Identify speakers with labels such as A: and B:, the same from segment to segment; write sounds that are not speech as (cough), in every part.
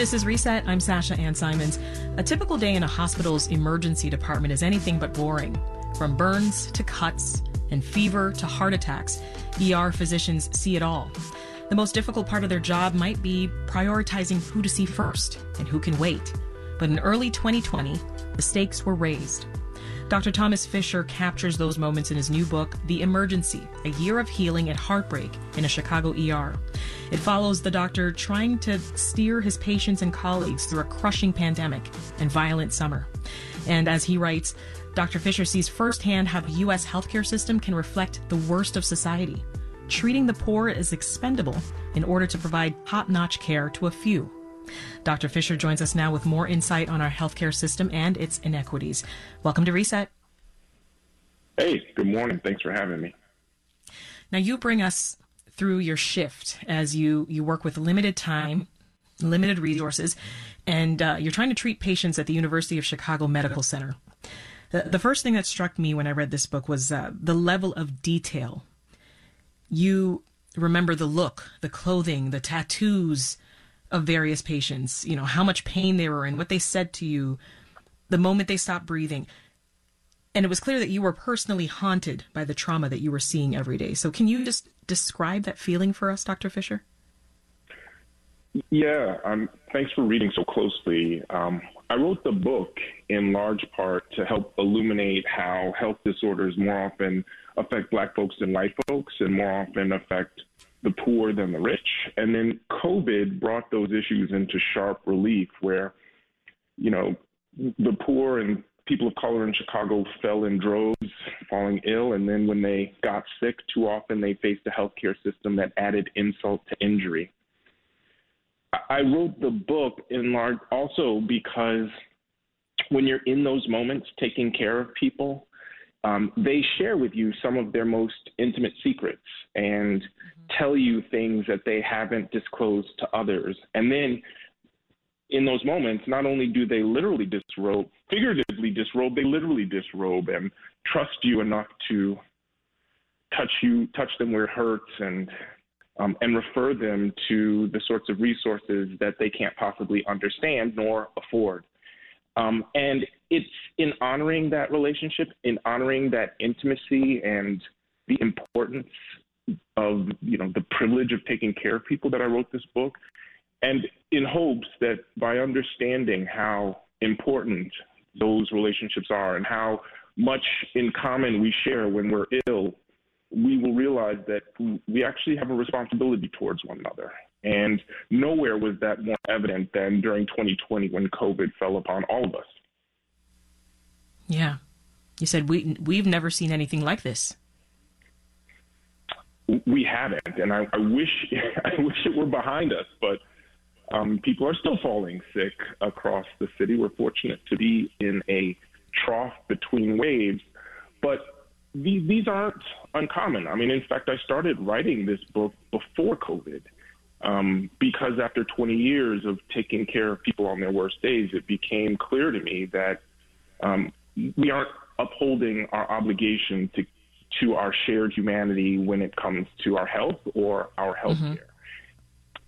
A: This is Reset. I'm Sasha Ann Simons. A typical day in a hospital's emergency department is anything but boring. From burns to cuts and fever to heart attacks, ER physicians see it all. The most difficult part of their job might be prioritizing who to see first and who can wait. But in early 2020, the stakes were raised. Dr. Thomas Fisher captures those moments in his new book, The Emergency A Year of Healing and Heartbreak in a Chicago ER. It follows the doctor trying to steer his patients and colleagues through a crushing pandemic and violent summer. And as he writes, Dr. Fisher sees firsthand how the U.S. healthcare system can reflect the worst of society, treating the poor as expendable in order to provide top notch care to a few. Dr. Fisher joins us now with more insight on our healthcare system and its inequities. Welcome to Reset.
B: Hey, good morning. Thanks for having me.
A: Now, you bring us through your shift as you, you work with limited time, limited resources, and uh, you're trying to treat patients at the University of Chicago Medical Center. The, the first thing that struck me when I read this book was uh, the level of detail. You remember the look, the clothing, the tattoos, of various patients, you know, how much pain they were in, what they said to you, the moment they stopped breathing. And it was clear that you were personally haunted by the trauma that you were seeing every day. So, can you just describe that feeling for us, Dr. Fisher?
B: Yeah, um, thanks for reading so closely. Um, I wrote the book in large part to help illuminate how health disorders more often affect Black folks than white folks and more often affect the poor than the rich. And then COVID brought those issues into sharp relief where, you know, the poor and people of color in Chicago fell in droves, falling ill. And then when they got sick, too often they faced a healthcare system that added insult to injury. I wrote the book in large also because when you're in those moments taking care of people, um, they share with you some of their most intimate secrets and mm-hmm. tell you things that they haven't disclosed to others. And then in those moments, not only do they literally disrobe, figuratively disrobe, they literally disrobe and trust you enough to touch you, touch them where it hurts, and um, and refer them to the sorts of resources that they can't possibly understand nor afford. Um, and it's in honoring that relationship, in honoring that intimacy and the importance of you know the privilege of taking care of people that I wrote this book, and in hopes that by understanding how important those relationships are and how much in common we share when we're ill, we will realize that we actually have a responsibility towards one another. And nowhere was that more evident than during 2020 when COVID fell upon all of us.
A: Yeah. You said we we've never seen anything like this.
B: We haven't, and I, I wish (laughs) I wish it were behind us, but um, people are still falling sick across the city. We're fortunate to be in a trough between waves, but these, these aren't uncommon. I mean, in fact, I started writing this book before COVID um, because after 20 years of taking care of people on their worst days, it became clear to me that um, we aren't upholding our obligation to to our shared humanity when it comes to our health or our health mm-hmm.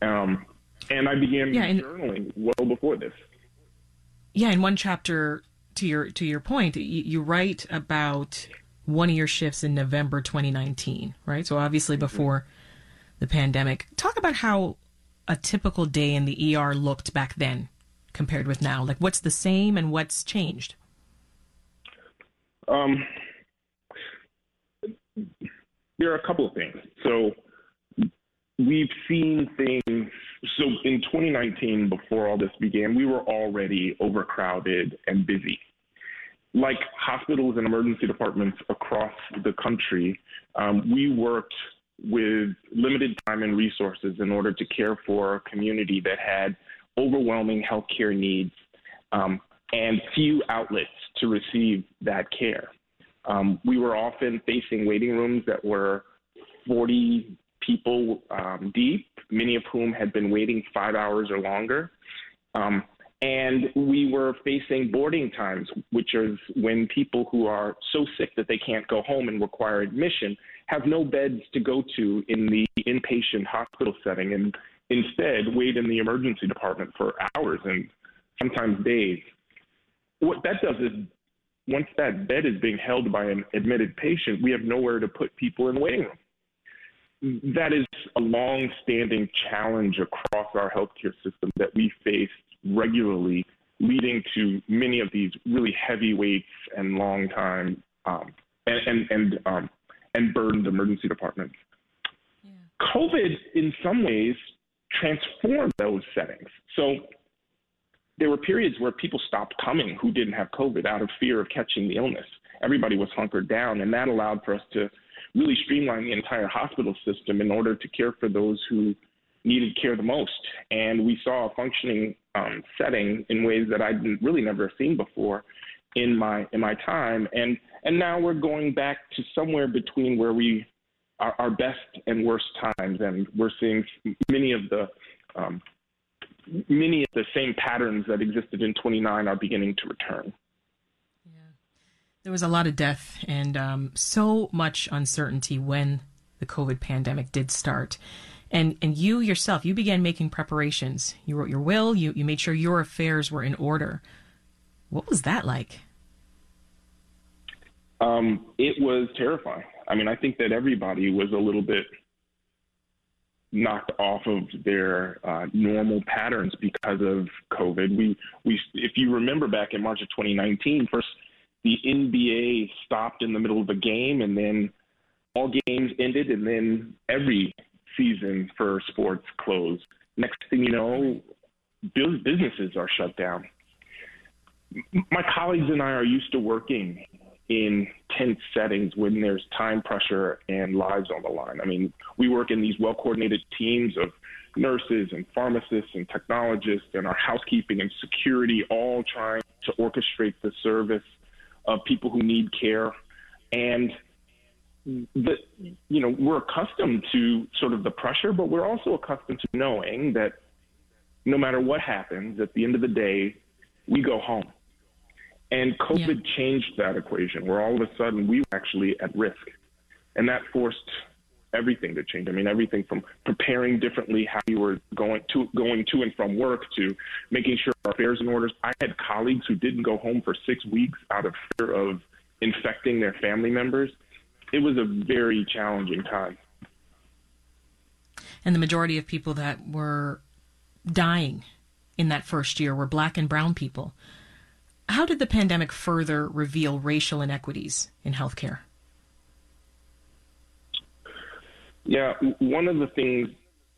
B: care. Um, and I began yeah, and, journaling well before this.
A: Yeah, in one chapter to your to your point, you, you write about one of your shifts in November 2019, right? So obviously mm-hmm. before. The pandemic. Talk about how a typical day in the ER looked back then compared with now. Like what's the same and what's changed?
B: Um, there are a couple of things. So we've seen things. So in 2019, before all this began, we were already overcrowded and busy. Like hospitals and emergency departments across the country, um, we worked with limited time and resources in order to care for a community that had overwhelming healthcare needs um, and few outlets to receive that care. Um, we were often facing waiting rooms that were 40 people um, deep, many of whom had been waiting five hours or longer. Um, and we were facing boarding times, which is when people who are so sick that they can't go home and require admission have no beds to go to in the inpatient hospital setting. And instead wait in the emergency department for hours and sometimes days. What that does is once that bed is being held by an admitted patient, we have nowhere to put people in waiting room. That is a long standing challenge across our healthcare system that we face regularly, leading to many of these really heavy waits and long time um, and, and, and, um, and burdened emergency departments. Yeah. COVID, in some ways, transformed those settings. So there were periods where people stopped coming who didn't have COVID out of fear of catching the illness. Everybody was hunkered down, and that allowed for us to really streamline the entire hospital system in order to care for those who needed care the most. And we saw a functioning um, setting in ways that I'd really never seen before in my in my time. And and now we're going back to somewhere between where we are our best and worst times, and we're seeing many of the um, many of the same patterns that existed in 29 are beginning to return.
A: Yeah. There was a lot of death and um, so much uncertainty when the COVID pandemic did start. And, and you yourself, you began making preparations. You wrote your will, you, you made sure your affairs were in order. What was that like?
B: Um, it was terrifying. I mean, I think that everybody was a little bit knocked off of their uh, normal patterns because of COVID. We we if you remember back in March of 2019, first the NBA stopped in the middle of a game, and then all games ended, and then every season for sports closed. Next thing you know, businesses are shut down. My colleagues and I are used to working in tense settings when there's time pressure and lives on the line. I mean, we work in these well coordinated teams of nurses and pharmacists and technologists and our housekeeping and security all trying to orchestrate the service of people who need care. And the, you know, we're accustomed to sort of the pressure, but we're also accustomed to knowing that no matter what happens, at the end of the day, we go home and COVID yeah. changed that equation where all of a sudden we were actually at risk. And that forced everything to change. I mean, everything from preparing differently, how you were going to going to and from work, to making sure our affairs and orders. I had colleagues who didn't go home for six weeks out of fear of infecting their family members. It was a very challenging time.
A: And the majority of people that were dying in that first year were black and brown people. How did the pandemic further reveal racial inequities in healthcare?
B: Yeah, one of the things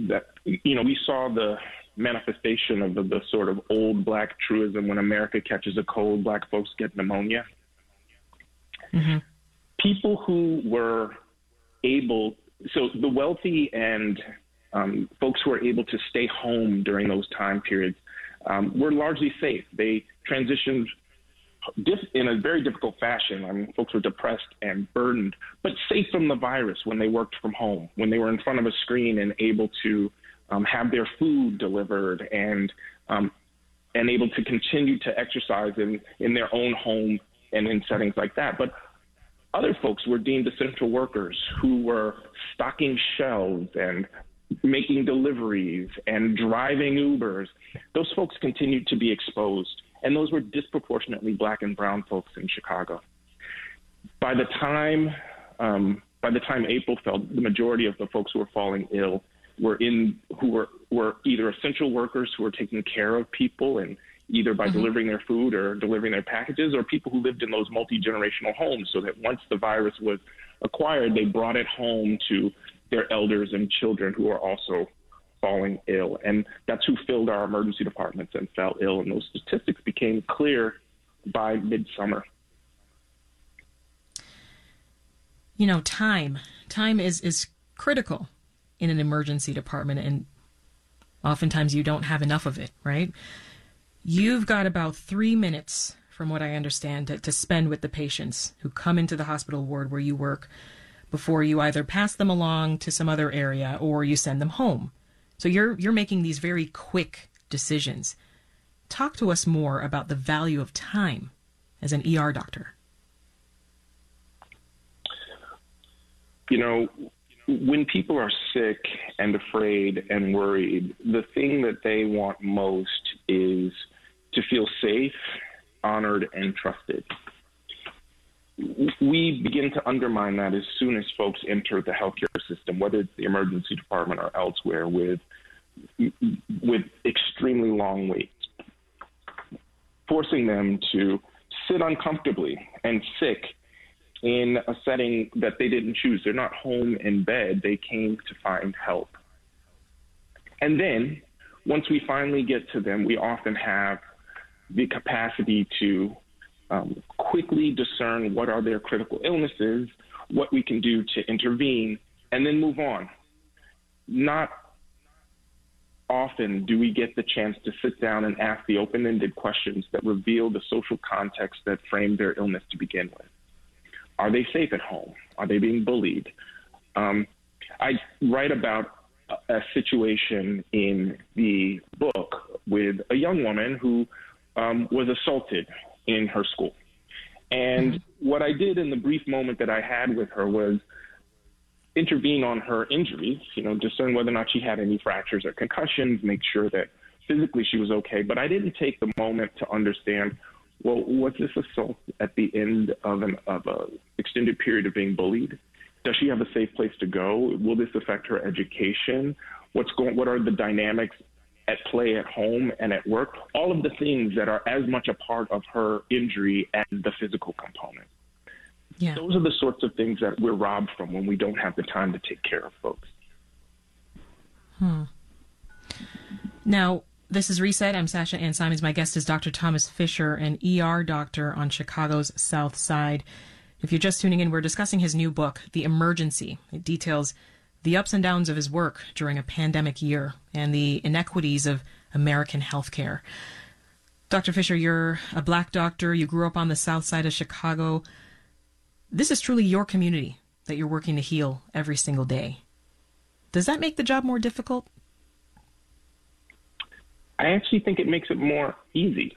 B: that, you know, we saw the manifestation of the, the sort of old black truism when America catches a cold, black folks get pneumonia. Mm-hmm. People who were able, so the wealthy and um, folks who were able to stay home during those time periods um, were largely safe. They transitioned in a very difficult fashion. I mean, folks were depressed and burdened, but safe from the virus when they worked from home, when they were in front of a screen and able to um, have their food delivered and um, and able to continue to exercise in, in their own home and in settings like that. But other folks were deemed essential workers who were stocking shelves and making deliveries and driving Ubers, those folks continued to be exposed. And those were disproportionately black and brown folks in Chicago. By the time um, by the time April fell, the majority of the folks who were falling ill were in who were were either essential workers who were taking care of people and either by mm-hmm. delivering their food or delivering their packages, or people who lived in those multi generational homes, so that once the virus was acquired, they brought it home to their elders and children who are also falling ill. And that's who filled our emergency departments and fell ill. And those statistics became clear by midsummer.
A: You know, time. Time is, is critical in an emergency department, and oftentimes you don't have enough of it, right? You've got about three minutes, from what I understand, to, to spend with the patients who come into the hospital ward where you work before you either pass them along to some other area or you send them home. So you're you're making these very quick decisions. Talk to us more about the value of time as an ER doctor.
B: You know, when people are sick and afraid and worried, the thing that they want most is to feel safe, honored, and trusted. We begin to undermine that as soon as folks enter the healthcare system, whether it's the emergency department or elsewhere, with with extremely long waits, forcing them to sit uncomfortably and sick in a setting that they didn't choose. They're not home in bed, they came to find help. And then, once we finally get to them, we often have the capacity to um, quickly discern what are their critical illnesses, what we can do to intervene, and then move on. Not often do we get the chance to sit down and ask the open ended questions that reveal the social context that framed their illness to begin with. Are they safe at home? Are they being bullied? Um, I write about a situation in the book with a young woman who um, was assaulted in her school. And mm-hmm. what I did in the brief moment that I had with her was intervene on her injuries, you know, discern whether or not she had any fractures or concussions, make sure that physically she was okay. But I didn't take the moment to understand well, was this assault at the end of an of a extended period of being bullied? Does she have a safe place to go? Will this affect her education? What's going? What are the dynamics at play at home and at work? All of the things that are as much a part of her injury as the physical component. Yeah. Those are the sorts of things that we're robbed from when we don't have the time to take care of folks.
A: Hmm. Now, this is Reset. I'm Sasha Ann Simons. My guest is Dr. Thomas Fisher, an ER doctor on Chicago's South Side. If you're just tuning in, we're discussing his new book, The Emergency. It details the ups and downs of his work during a pandemic year and the inequities of American healthcare. Dr. Fisher, you're a black doctor. You grew up on the south side of Chicago. This is truly your community that you're working to heal every single day. Does that make the job more difficult?
B: I actually think it makes it more easy.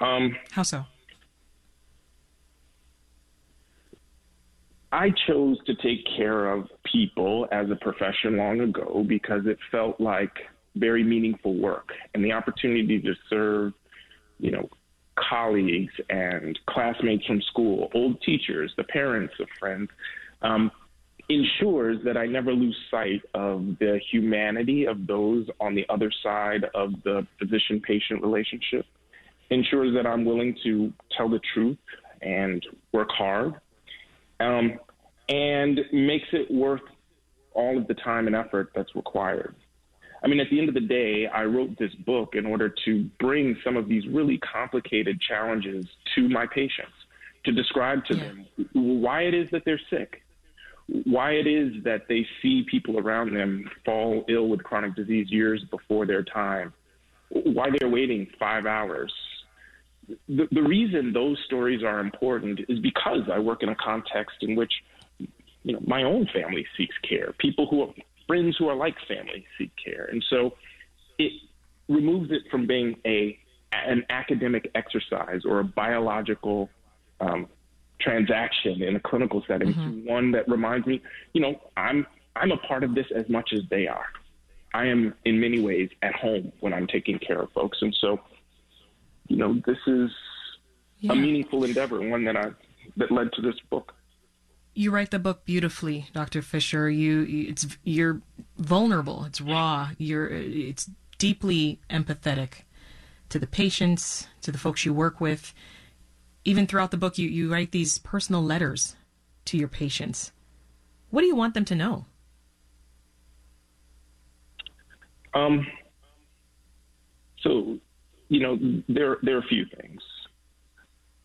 A: Um, How so?
B: I chose to take care of people as a profession long ago because it felt like very meaningful work and the opportunity to serve, you know, colleagues and classmates from school, old teachers, the parents of friends, um, ensures that I never lose sight of the humanity of those on the other side of the physician patient relationship, ensures that I'm willing to tell the truth and work hard, um, and makes it worth all of the time and effort that's required. I mean, at the end of the day, I wrote this book in order to bring some of these really complicated challenges to my patients, to describe to yeah. them why it is that they're sick, why it is that they see people around them fall ill with chronic disease years before their time, why they're waiting five hours. The, the reason those stories are important is because I work in a context in which you know my own family seeks care. People who are friends who are like family seek care, and so it removes it from being a an academic exercise or a biological um, transaction in a clinical setting mm-hmm. to one that reminds me, you know, I'm I'm a part of this as much as they are. I am in many ways at home when I'm taking care of folks, and so, you know, this is yeah. a meaningful endeavor, one that I that led to this book.
A: You write the book beautifully, Dr. Fisher. You, it's you're vulnerable. It's raw. You're it's deeply empathetic to the patients, to the folks you work with even throughout the book, you, you write these personal letters to your patients. What do you want them to know?
B: Um, so, you know, there, there are a few things.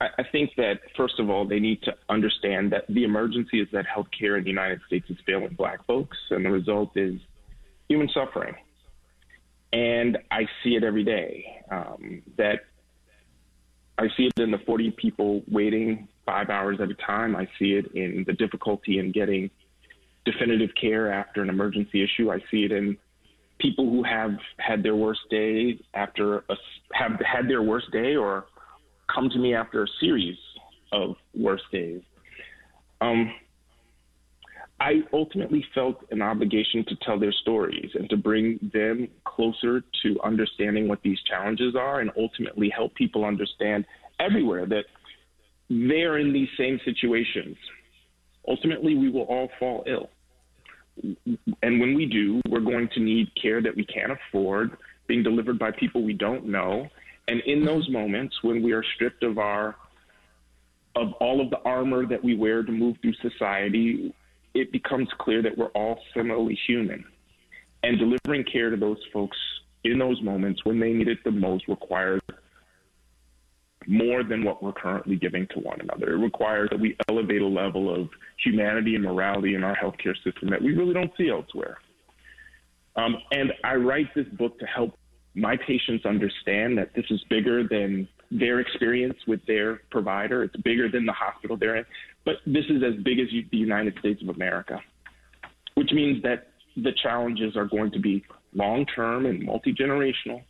B: I, I think that, first of all, they need to understand that the emergency is that healthcare in the United States is failing black folks, and the result is human suffering. And I see it every day um, that I see it in the 40 people waiting five hours at a time. I see it in the difficulty in getting definitive care after an emergency issue. I see it in people who have had their worst day after a, have had their worst day or come to me after a series of worst days. Um, I ultimately felt an obligation to tell their stories and to bring them closer to understanding what these challenges are and ultimately help people understand everywhere that they're in these same situations. Ultimately, we will all fall ill. And when we do, we're going to need care that we can't afford, being delivered by people we don't know. And in those moments when we are stripped of our of all of the armor that we wear to move through society, it becomes clear that we're all similarly human. And delivering care to those folks in those moments when they need it the most requires more than what we're currently giving to one another. It requires that we elevate a level of humanity and morality in our healthcare system that we really don't see elsewhere. Um, and I write this book to help my patients understand that this is bigger than their experience with their provider. It's bigger than the hospital they're in, but this is as big as the United States of America, which means that the challenges are going to be long term and multi generational,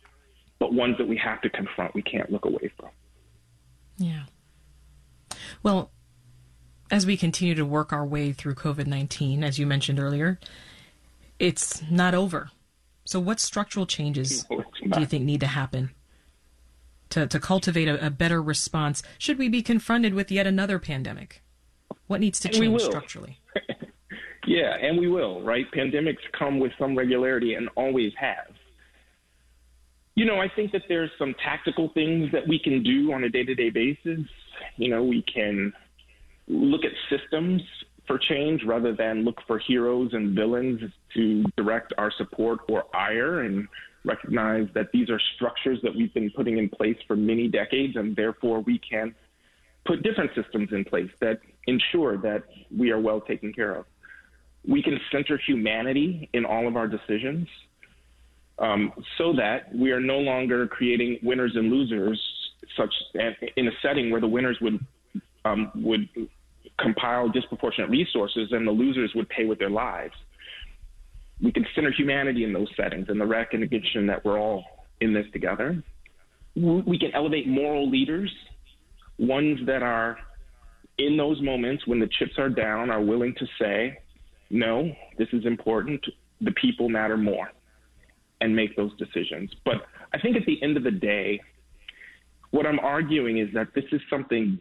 B: but ones that we have to confront. We can't look away from.
A: Yeah. Well, as we continue to work our way through COVID 19, as you mentioned earlier, it's not over. So, what structural changes no, do you think need to happen to, to cultivate a, a, better response should we be confronted with yet another pandemic? What needs to change structurally? (laughs)
B: yeah, and we will, right? Pandemics come with some regularity and always have. You know, I think that there's some tactical things that we can do on a day to day basis. You know, we can look at systems for change rather than look for heroes and villains to direct our support or ire and recognize that these are structures that we've been putting in place for many decades and therefore we can put different systems in place that ensure that we are well taken care of. We can center humanity in all of our decisions um, so that we are no longer creating winners and losers, such in a setting where the winners would um, would compile disproportionate resources and the losers would pay with their lives. We can center humanity in those settings and the recognition that we're all in this together. We can elevate moral leaders, ones that are in those moments when the chips are down, are willing to say, no, this is important. The people matter more and make those decisions. But I think at the end of the day, what I'm arguing is that this is something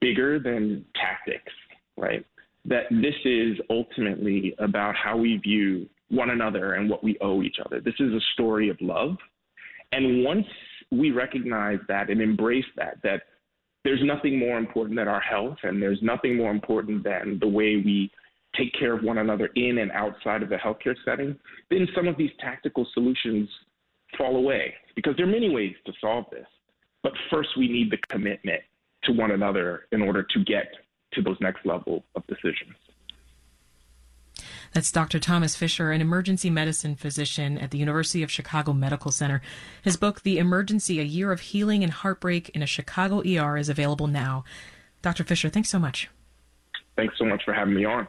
B: bigger than tactics, right? That this is ultimately about how we view one another and what we owe each other. This is a story of love. And once we recognize that and embrace that, that there's nothing more important than our health and there's nothing more important than the way we take care of one another in and outside of the healthcare setting, then some of these tactical solutions fall away because there are many ways to solve this. But first, we need the commitment to one another in order to get to those next level of decisions.
A: That's Dr. Thomas Fisher, an emergency medicine physician at the University of Chicago Medical Center. His book, The Emergency A Year of Healing and Heartbreak in a Chicago ER, is available now. Dr. Fisher, thanks so much.
B: Thanks so much for having me on.